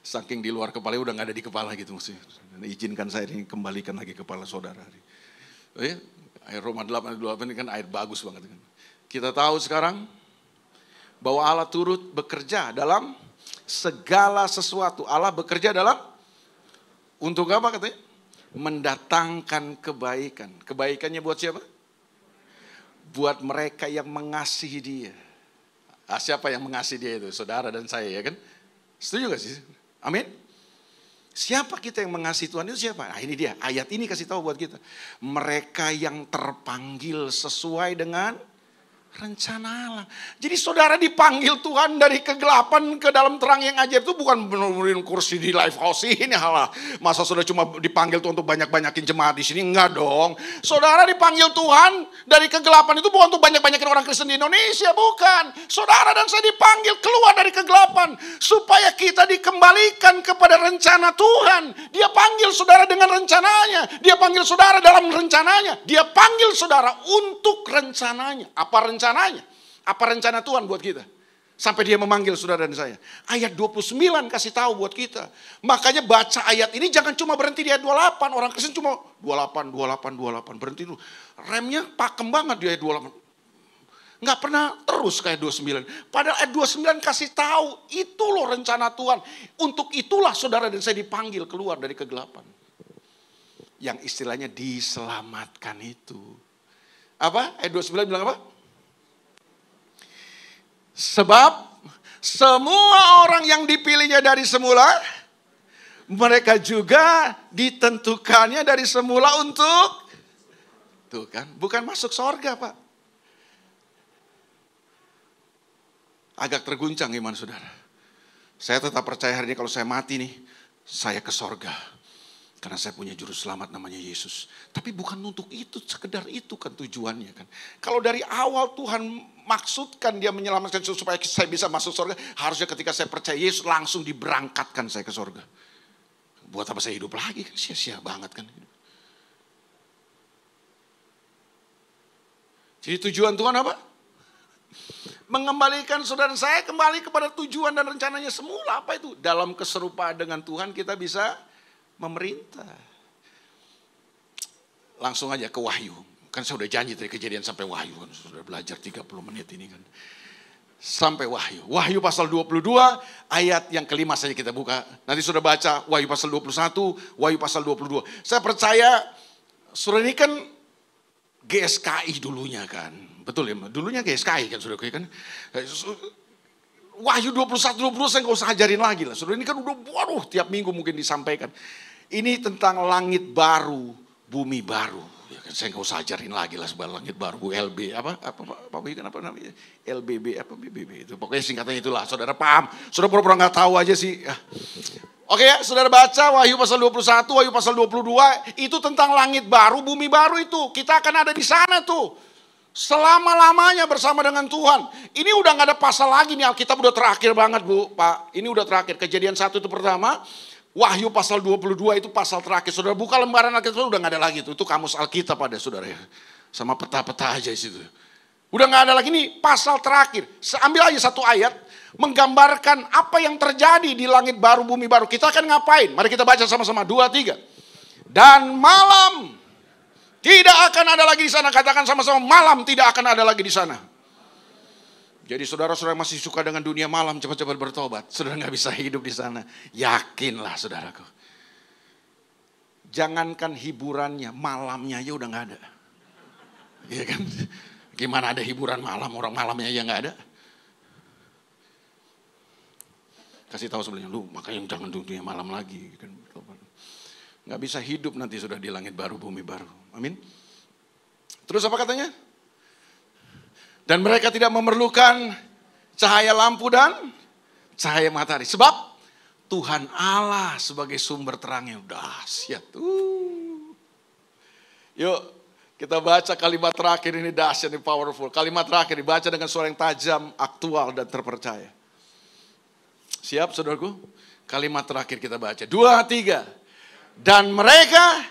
Saking di luar kepala udah nggak ada di kepala gitu maksudnya. Dan izinkan saya ini kembalikan lagi kepala saudara. Oh ya, ayat Roma 8 ayat 28 ini kan ayat bagus banget kan. Kita tahu sekarang bahwa Allah turut bekerja dalam segala sesuatu. Allah bekerja dalam untuk apa katanya? Mendatangkan kebaikan. Kebaikannya buat siapa? Buat mereka yang mengasihi dia. Ah, siapa yang mengasihi dia itu? Saudara dan saya ya kan? Setuju gak sih? Amin. Siapa kita yang mengasihi Tuhan itu siapa? Nah ini dia, ayat ini kasih tahu buat kita. Mereka yang terpanggil sesuai dengan rencana Allah. Jadi saudara dipanggil Tuhan dari kegelapan ke dalam terang yang ajaib itu bukan menurunin kursi di live house ini Allah. Masa saudara cuma dipanggil Tuhan untuk banyak-banyakin jemaat di sini? Enggak dong. Saudara dipanggil Tuhan dari kegelapan itu bukan untuk banyak-banyakin orang Kristen di Indonesia, bukan. Saudara dan saya dipanggil keluar dari kegelapan supaya kita dikembalikan kepada rencana Tuhan. Dia panggil saudara dengan rencananya. Dia panggil saudara dalam rencananya. Dia panggil saudara untuk rencananya. Apa rencana? Rencananya. Apa rencana Tuhan buat kita? Sampai dia memanggil saudara dan saya. Ayat 29 kasih tahu buat kita. Makanya baca ayat ini jangan cuma berhenti di ayat 28. Orang Kristen cuma 28, 28, 28. Berhenti dulu. Remnya pakem banget di ayat 28. Nggak pernah terus kayak 29. Padahal ayat 29 kasih tahu. Itu loh rencana Tuhan. Untuk itulah saudara dan saya dipanggil keluar dari kegelapan. Yang istilahnya diselamatkan itu. Apa? Ayat 29 bilang apa? Sebab semua orang yang dipilihnya dari semula, mereka juga ditentukannya dari semula untuk Tuh kan, bukan masuk sorga pak. Agak terguncang iman saudara. Saya tetap percaya hari ini kalau saya mati nih, saya ke sorga. Karena saya punya juru selamat namanya Yesus. Tapi bukan untuk itu, sekedar itu kan tujuannya kan. Kalau dari awal Tuhan maksudkan dia menyelamatkan supaya saya bisa masuk surga, harusnya ketika saya percaya Yesus langsung diberangkatkan saya ke surga. Buat apa saya hidup lagi sia-sia banget kan. Jadi tujuan Tuhan apa? Mengembalikan saudara saya kembali kepada tujuan dan rencananya semula. Apa itu? Dalam keserupaan dengan Tuhan kita bisa memerintah. Langsung aja ke Wahyu. Kan saya udah janji dari kejadian sampai wahyu. Kan sudah belajar 30 menit ini kan. Sampai wahyu. Wahyu pasal 22 ayat yang kelima saja kita buka. Nanti sudah baca wahyu pasal 21, wahyu pasal 22. Saya percaya surat ini kan GSKI dulunya kan. Betul ya, dulunya GSKI kan sudah kan. Wahyu 21, 22 saya nggak usah ajarin lagi lah. Sudah ini kan udah waduh tiap minggu mungkin disampaikan. Ini tentang langit baru, bumi baru. Ya kan saya nggak usah ajarin lagi lah sebuah langit baru LB apa apa apa apa, apa namanya LBB apa BBB itu pokoknya singkatnya itulah saudara paham saudara pura-pura nggak tahu aja sih ya. Oke ya saudara baca Wahyu pasal 21 Wahyu pasal 22 itu tentang langit baru bumi baru itu kita akan ada di sana tuh selama-lamanya bersama dengan Tuhan. Ini udah nggak ada pasal lagi nih Alkitab udah terakhir banget Bu, Pak. Ini udah terakhir. Kejadian satu itu pertama, Wahyu pasal 22 itu pasal terakhir. Saudara buka lembaran Alkitab udah gak ada lagi itu. Itu kamus Alkitab ada saudara ya. Sama peta-peta aja di situ. Udah gak ada lagi nih pasal terakhir. Ambil aja satu ayat menggambarkan apa yang terjadi di langit baru bumi baru. Kita akan ngapain? Mari kita baca sama-sama dua tiga. Dan malam tidak akan ada lagi di sana. Katakan sama-sama malam tidak akan ada lagi di sana. Jadi saudara-saudara masih suka dengan dunia malam, cepat-cepat bertobat. Saudara nggak bisa hidup di sana. Yakinlah saudaraku. Jangankan hiburannya, malamnya aja udah nggak ada. Iya kan? Gimana ada hiburan malam, orang malamnya aja nggak ada. Kasih tahu sebelumnya, lu makanya jangan dunia malam lagi. Kan? Nggak bisa hidup nanti sudah di langit baru, bumi baru. Amin. Terus apa katanya? Dan mereka tidak memerlukan cahaya lampu dan cahaya matahari. Sebab Tuhan Allah sebagai sumber terangnya dahsyat. Uh. Yuk kita baca kalimat terakhir ini dahsyat, ini powerful. Kalimat terakhir dibaca dengan suara yang tajam, aktual dan terpercaya. Siap saudaraku? Kalimat terakhir kita baca. Dua, tiga. Dan mereka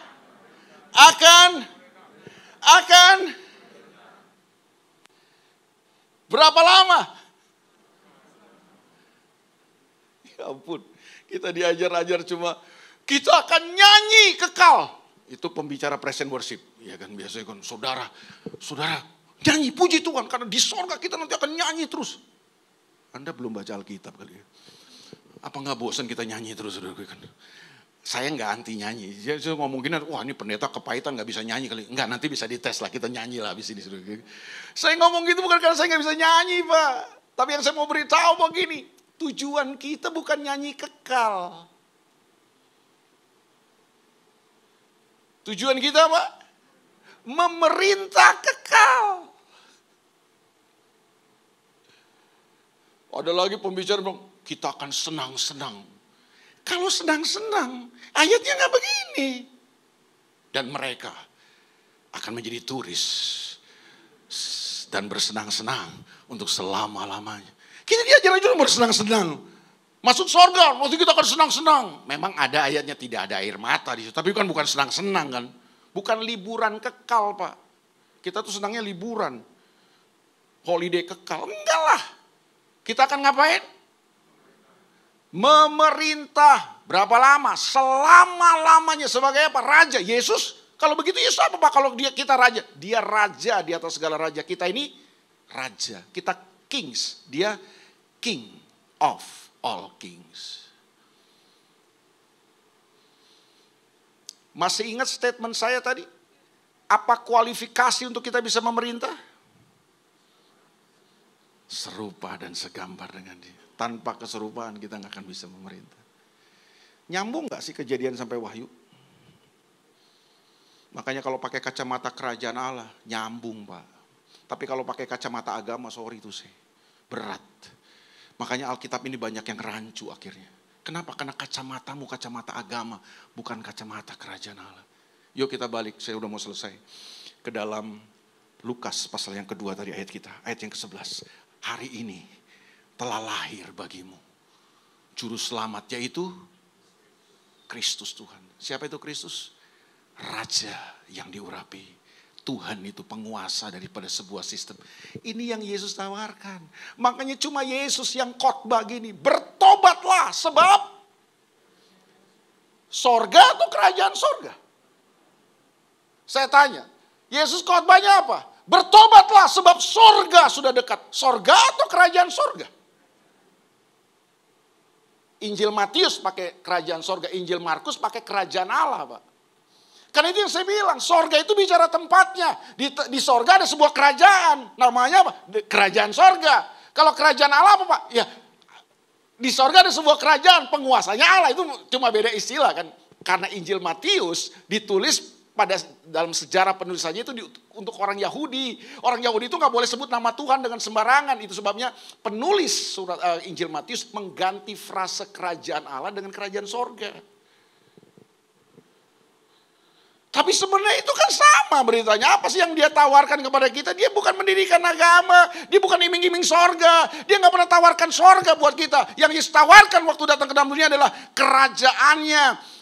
akan akan Berapa lama? Ya ampun, kita diajar-ajar cuma kita akan nyanyi kekal. Itu pembicara present worship. Ya kan biasanya kan saudara, saudara nyanyi puji Tuhan karena di sorga kita nanti akan nyanyi terus. Anda belum baca Alkitab kali ya. Apa nggak bosan kita nyanyi terus saudara? Saya nggak anti nyanyi. Saya ngomong gini, wah ini pendeta kepahitan nggak bisa nyanyi kali. Enggak, nanti bisa dites lah, kita nyanyi lah habis ini. Saudara. Saya ngomong gitu bukan karena saya nggak bisa nyanyi Pak. Tapi yang saya mau beritahu begini, tujuan kita bukan nyanyi kekal. Tujuan kita apa? Memerintah kekal. Ada lagi pembicara bilang, kita akan senang-senang. Kalau senang-senang, ayatnya nggak begini. Dan mereka akan menjadi turis dan bersenang-senang untuk selama-lamanya. Kita aja bersenang-senang. Masuk sorga, waktu kita akan senang-senang. Memang ada ayatnya tidak ada air mata di situ. Tapi kan bukan senang-senang kan. Bukan liburan kekal pak. Kita tuh senangnya liburan. Holiday kekal. Enggak lah. Kita akan ngapain? Memerintah. Berapa lama? Selama-lamanya sebagai apa? Raja. Yesus. Kalau begitu Yesus apa pak? Kalau dia kita raja. Dia raja di atas segala raja. Kita ini raja. Kita kings. Dia king of all kings. Masih ingat statement saya tadi? Apa kualifikasi untuk kita bisa memerintah? Serupa dan segambar dengan dia. Tanpa keserupaan kita nggak akan bisa memerintah. Nyambung nggak sih kejadian sampai wahyu? Makanya kalau pakai kacamata kerajaan Allah, nyambung pak. Tapi kalau pakai kacamata agama, sorry itu sih. Berat. Makanya Alkitab ini banyak yang rancu akhirnya. Kenapa? Karena kacamatamu kacamata agama, bukan kacamata kerajaan Allah. Yuk kita balik, saya udah mau selesai. Ke dalam Lukas pasal yang kedua tadi ayat kita, ayat yang ke-11. Hari ini telah lahir bagimu. Juru selamat yaitu Kristus Tuhan. Siapa itu Kristus? Raja yang diurapi Tuhan itu penguasa daripada sebuah sistem. Ini yang Yesus tawarkan. Makanya cuma Yesus yang khotbah gini, bertobatlah sebab sorga atau kerajaan sorga? Saya tanya, Yesus khotbahnya apa? Bertobatlah sebab sorga sudah dekat. Sorga atau kerajaan sorga? Injil Matius pakai kerajaan sorga, Injil Markus pakai kerajaan Allah, Pak. Karena itu yang saya bilang, sorga itu bicara tempatnya. Di, di sorga ada sebuah kerajaan. Namanya apa? Kerajaan sorga. Kalau kerajaan Allah apa Pak? Ya di sorga ada sebuah kerajaan. Penguasanya Allah itu cuma beda istilah kan. Karena Injil Matius ditulis pada dalam sejarah penulisannya itu di, untuk orang Yahudi. Orang Yahudi itu nggak boleh sebut nama Tuhan dengan sembarangan. Itu sebabnya penulis surat uh, Injil Matius mengganti frase kerajaan Allah dengan kerajaan sorga. Tapi sebenarnya itu kan sama beritanya. Apa sih yang dia tawarkan kepada kita? Dia bukan mendirikan agama. Dia bukan iming-iming sorga. Dia nggak pernah tawarkan sorga buat kita. Yang Yesus tawarkan waktu datang ke dalam dunia adalah kerajaannya.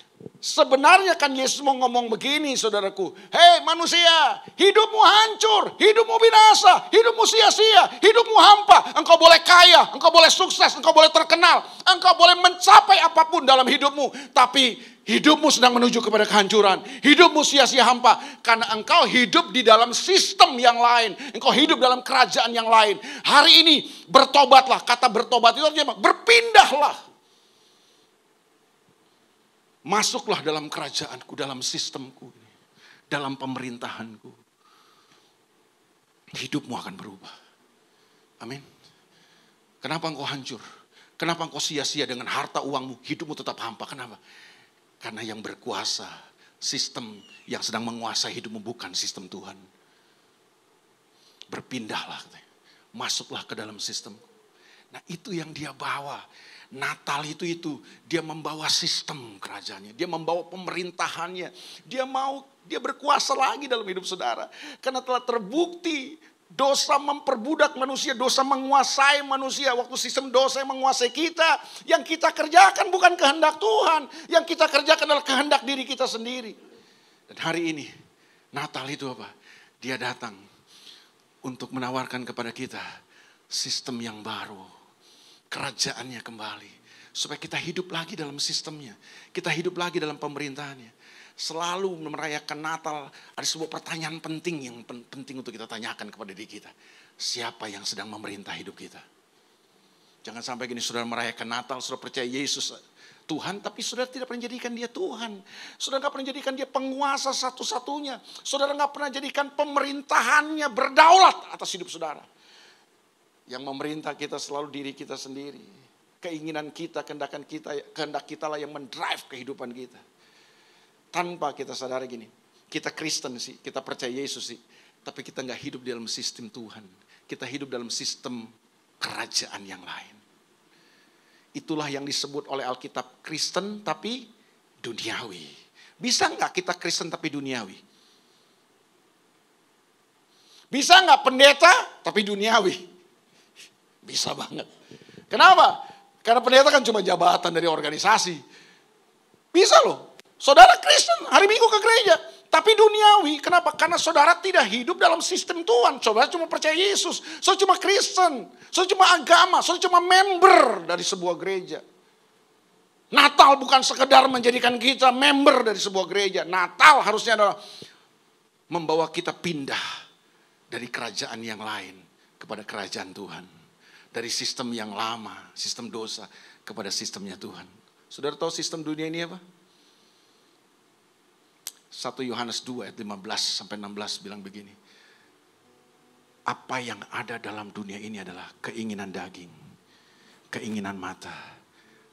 Sebenarnya kan Yesus mau ngomong begini saudaraku. Hei manusia, hidupmu hancur, hidupmu binasa, hidupmu sia-sia, hidupmu hampa. Engkau boleh kaya, engkau boleh sukses, engkau boleh terkenal. Engkau boleh mencapai apa pun dalam hidupmu. Tapi Hidupmu sedang menuju kepada kehancuran. Hidupmu sia-sia hampa. Karena engkau hidup di dalam sistem yang lain. Engkau hidup dalam kerajaan yang lain. Hari ini bertobatlah. Kata bertobat itu artinya berpindahlah. Masuklah dalam kerajaanku, dalam sistemku. Dalam pemerintahanku. Hidupmu akan berubah. Amin. Kenapa engkau hancur? Kenapa engkau sia-sia dengan harta uangmu? Hidupmu tetap hampa. Kenapa? Karena yang berkuasa, sistem yang sedang menguasai hidupmu bukan sistem Tuhan. Berpindahlah, masuklah ke dalam sistem. Nah itu yang dia bawa. Natal itu itu dia membawa sistem kerajaannya, dia membawa pemerintahannya, dia mau dia berkuasa lagi dalam hidup saudara. Karena telah terbukti Dosa memperbudak manusia, dosa menguasai manusia. Waktu sistem dosa yang menguasai kita, yang kita kerjakan bukan kehendak Tuhan. Yang kita kerjakan adalah kehendak diri kita sendiri. Dan hari ini, Natal itu apa? Dia datang untuk menawarkan kepada kita sistem yang baru. Kerajaannya kembali. Supaya kita hidup lagi dalam sistemnya. Kita hidup lagi dalam pemerintahannya. Selalu merayakan Natal, ada sebuah pertanyaan penting yang penting untuk kita tanyakan kepada diri kita. Siapa yang sedang memerintah hidup kita? Jangan sampai gini, saudara merayakan Natal, saudara percaya Yesus Tuhan, tapi saudara tidak pernah jadikan dia Tuhan. Saudara nggak pernah jadikan dia penguasa satu-satunya. Saudara nggak pernah jadikan pemerintahannya berdaulat atas hidup saudara. Yang memerintah kita selalu diri kita sendiri. Keinginan kita, kehendakan kita, kehendak kita lah yang mendrive kehidupan kita tanpa kita sadari gini, kita Kristen sih, kita percaya Yesus sih, tapi kita nggak hidup dalam sistem Tuhan. Kita hidup dalam sistem kerajaan yang lain. Itulah yang disebut oleh Alkitab Kristen tapi duniawi. Bisa nggak kita Kristen tapi duniawi? Bisa nggak pendeta tapi duniawi? Bisa banget. Kenapa? Karena pendeta kan cuma jabatan dari organisasi. Bisa loh. Saudara Kristen hari Minggu ke gereja. Tapi duniawi, kenapa? Karena saudara tidak hidup dalam sistem Tuhan. Saudara cuma percaya Yesus. Saudara cuma Kristen. Saudara cuma agama. Saudara cuma member dari sebuah gereja. Natal bukan sekedar menjadikan kita member dari sebuah gereja. Natal harusnya adalah membawa kita pindah dari kerajaan yang lain kepada kerajaan Tuhan. Dari sistem yang lama, sistem dosa kepada sistemnya Tuhan. Saudara tahu sistem dunia ini apa? 1 Yohanes 2 ayat 15 sampai 16 bilang begini. Apa yang ada dalam dunia ini adalah keinginan daging, keinginan mata,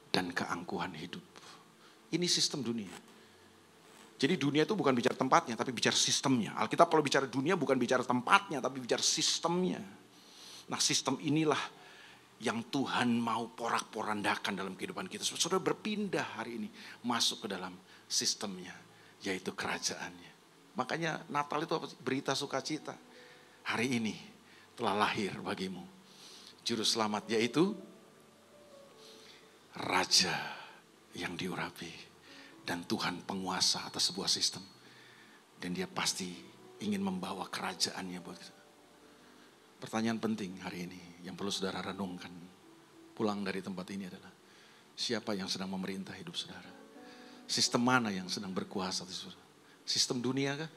dan keangkuhan hidup. Ini sistem dunia. Jadi dunia itu bukan bicara tempatnya, tapi bicara sistemnya. Alkitab kalau bicara dunia bukan bicara tempatnya, tapi bicara sistemnya. Nah sistem inilah yang Tuhan mau porak-porandakan dalam kehidupan kita. Saudara berpindah hari ini masuk ke dalam sistemnya yaitu kerajaannya. Makanya Natal itu? Berita sukacita. Hari ini telah lahir bagimu. Juru selamat yaitu Raja yang diurapi. Dan Tuhan penguasa atas sebuah sistem. Dan dia pasti ingin membawa kerajaannya buat kita. Pertanyaan penting hari ini yang perlu saudara renungkan. Pulang dari tempat ini adalah siapa yang sedang memerintah hidup saudara. Sistem mana yang sedang berkuasa? Sistem dunia kah?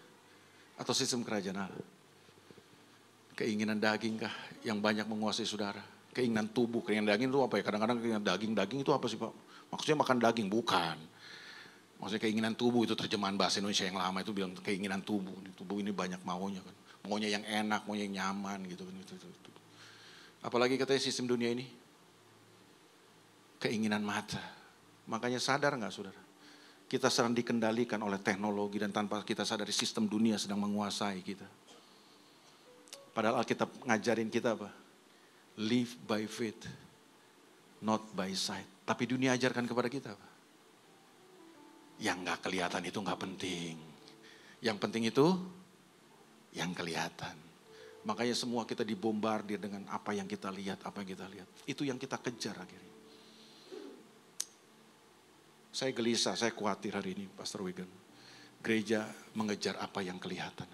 Atau sistem kerajaan Allah? Keinginan daging kah yang banyak menguasai saudara? Keinginan tubuh, keinginan daging itu apa ya? Kadang-kadang keinginan daging, daging itu apa sih Pak? Maksudnya makan daging, bukan. Maksudnya keinginan tubuh itu terjemahan bahasa Indonesia yang lama itu bilang keinginan tubuh. Tubuh ini banyak maunya kan. Maunya yang enak, maunya yang nyaman gitu kan. Itu, itu, itu. Apalagi katanya sistem dunia ini. Keinginan mata. Makanya sadar nggak saudara? Kita sedang dikendalikan oleh teknologi dan tanpa kita sadari sistem dunia sedang menguasai kita. Padahal Alkitab ngajarin kita apa? Live by faith, not by sight. Tapi dunia ajarkan kepada kita apa? Yang nggak kelihatan itu nggak penting. Yang penting itu yang kelihatan. Makanya semua kita dibombardir dengan apa yang kita lihat, apa yang kita lihat. Itu yang kita kejar akhirnya. Saya gelisah, saya khawatir hari ini, Pastor Wigan. Gereja mengejar apa yang kelihatan.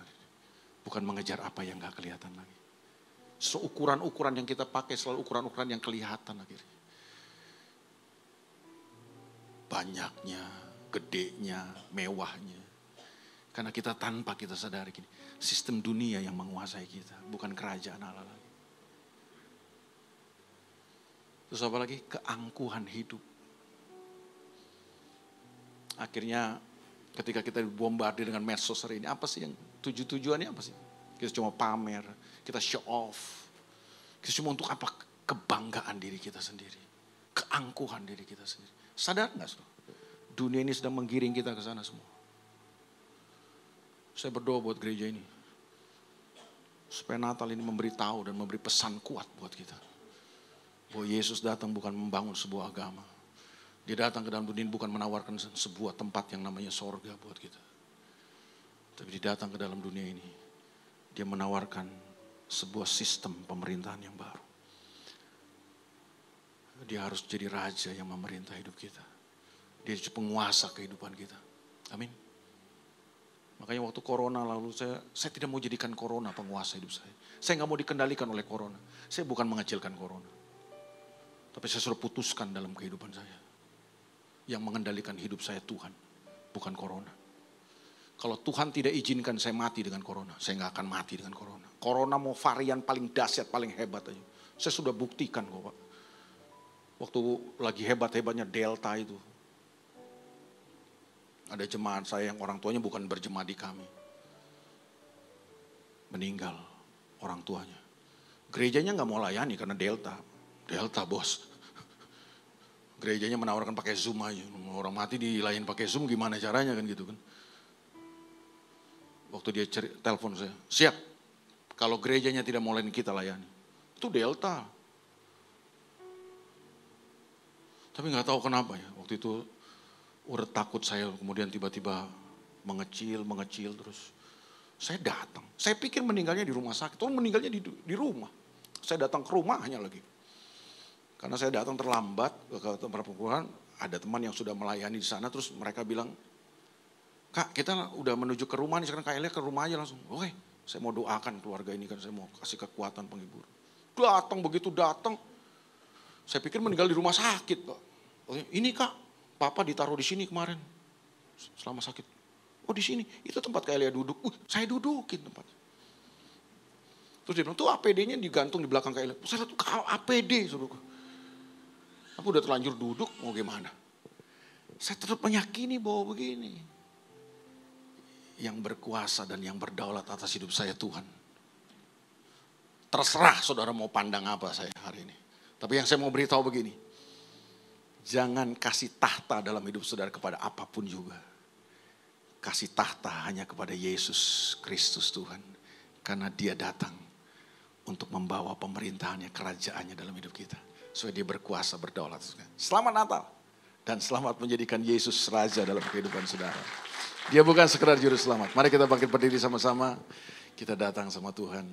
Bukan mengejar apa yang gak kelihatan lagi. So ukuran-ukuran yang kita pakai selalu ukuran-ukuran yang kelihatan akhirnya. Banyaknya, gedenya, mewahnya. Karena kita tanpa kita sadari gini, sistem dunia yang menguasai kita, bukan kerajaan Allah lagi. Terus apa lagi? Keangkuhan hidup. Akhirnya ketika kita dibombardir dengan medsos hari ini, apa sih yang tujuan-tujuannya apa sih? Kita cuma pamer, kita show off. Kita cuma untuk apa? Kebanggaan diri kita sendiri. Keangkuhan diri kita sendiri. Sadar nggak? Dunia ini sedang menggiring kita ke sana semua. Saya berdoa buat gereja ini. Supaya Natal ini memberi tahu dan memberi pesan kuat buat kita. Bahwa Yesus datang bukan membangun sebuah agama dia datang ke dalam dunia ini bukan menawarkan sebuah tempat yang namanya sorga buat kita. Tapi dia datang ke dalam dunia ini. Dia menawarkan sebuah sistem pemerintahan yang baru. Dia harus jadi raja yang memerintah hidup kita. Dia penguasa kehidupan kita. Amin. Makanya waktu corona lalu saya, saya tidak mau jadikan corona penguasa hidup saya. Saya nggak mau dikendalikan oleh corona. Saya bukan mengecilkan corona. Tapi saya sudah putuskan dalam kehidupan saya. Yang mengendalikan hidup saya Tuhan, bukan corona. Kalau Tuhan tidak izinkan saya mati dengan corona, saya nggak akan mati dengan corona. Corona mau varian paling dahsyat, paling hebat aja. Saya sudah buktikan kok Pak. Waktu lagi hebat-hebatnya Delta itu. Ada jemaat saya yang orang tuanya bukan berjemaat di kami. Meninggal orang tuanya. Gerejanya nggak mau layani karena Delta. Delta bos. Gerejanya menawarkan pakai Zoom aja. Orang mati dilayan pakai Zoom gimana caranya kan gitu kan. Waktu dia telepon saya, siap. Kalau gerejanya tidak mau layani kita layani. Itu Delta. Tapi nggak tahu kenapa ya. Waktu itu udah takut saya kemudian tiba-tiba mengecil, mengecil terus. Saya datang. Saya pikir meninggalnya di rumah sakit. Oh meninggalnya di, di rumah. Saya datang ke rumahnya lagi. Karena saya datang terlambat ke tempat perkumpulan, ada teman yang sudah melayani di sana, terus mereka bilang, Kak kita udah menuju ke rumah nih, sekarang Kak Elia ke rumah aja langsung. Oke, saya mau doakan keluarga ini kan, saya mau kasih kekuatan penghibur. Datang begitu datang, saya pikir meninggal di rumah sakit Pak. Ini Kak, Papa ditaruh di sini kemarin, selama sakit. Oh di sini, itu tempat Kak Elia duduk. Uh, saya dudukin tempatnya. Terus dia bilang, tuh APD-nya digantung di belakang Kak Elia. Saya tuh APD, saudara. Aku udah terlanjur duduk, mau gimana? Saya tetap meyakini bahwa begini. Yang berkuasa dan yang berdaulat atas hidup saya Tuhan. Terserah saudara mau pandang apa saya hari ini. Tapi yang saya mau beritahu begini. Jangan kasih tahta dalam hidup saudara kepada apa pun juga. Kasih tahta hanya kepada Yesus Kristus Tuhan. Karena dia datang untuk membawa pemerintahannya, kerajaannya dalam hidup kita. Supaya dia berkuasa, berdaulat. Selamat Natal. Dan selamat menjadikan Yesus Raja dalam kehidupan saudara. Dia bukan sekedar juru selamat. Mari kita bangkit berdiri sama-sama. Kita datang sama Tuhan.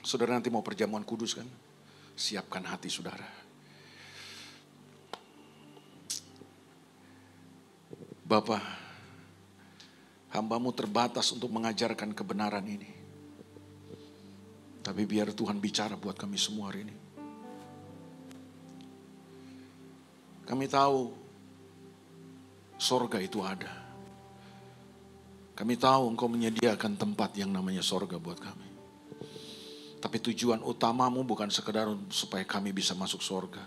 Saudara nanti mau perjamuan kudus kan? Siapkan hati saudara. Bapak, hambamu terbatas untuk mengajarkan kebenaran ini. Tapi biar Tuhan bicara buat kami semua hari ini. Kami tahu sorga itu ada. Kami tahu engkau menyediakan tempat yang namanya sorga buat kami. Tapi tujuan utamamu bukan sekedar supaya kami bisa masuk sorga.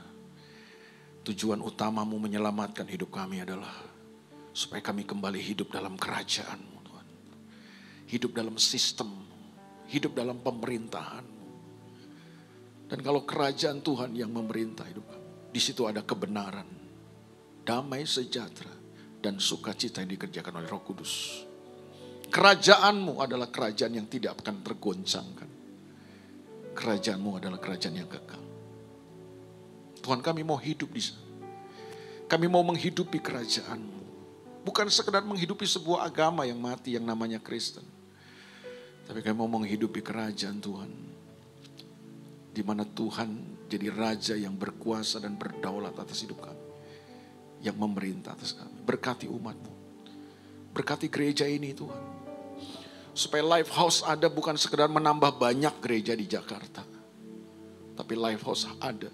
Tujuan utamamu menyelamatkan hidup kami adalah supaya kami kembali hidup dalam kerajaanmu Tuhan. Hidup dalam sistem, hidup dalam pemerintahan. Dan kalau kerajaan Tuhan yang memerintah hidup di situ ada kebenaran, damai sejahtera, dan sukacita yang dikerjakan oleh Roh Kudus. Kerajaanmu adalah kerajaan yang tidak akan tergoncangkan. Kerajaanmu adalah kerajaan yang kekal. Tuhan kami mau hidup di sana. Kami mau menghidupi kerajaanmu. Bukan sekedar menghidupi sebuah agama yang mati yang namanya Kristen. Tapi kami mau menghidupi kerajaan Tuhan. Di mana Tuhan jadi raja yang berkuasa dan berdaulat atas hidup kami. Yang memerintah atas kami. Berkati umatmu. Berkati gereja ini Tuhan. Supaya life house ada bukan sekedar menambah banyak gereja di Jakarta. Tapi life house ada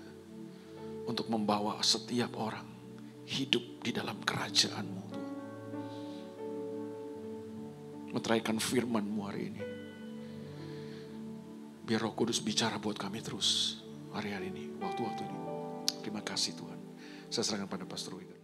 untuk membawa setiap orang hidup di dalam kerajaanmu. Meteraikan firmanmu hari ini. Biar roh kudus bicara buat kami terus hari-hari ini, waktu-waktu ini. Terima kasih Tuhan. Saya serahkan pada Pastor Wigan.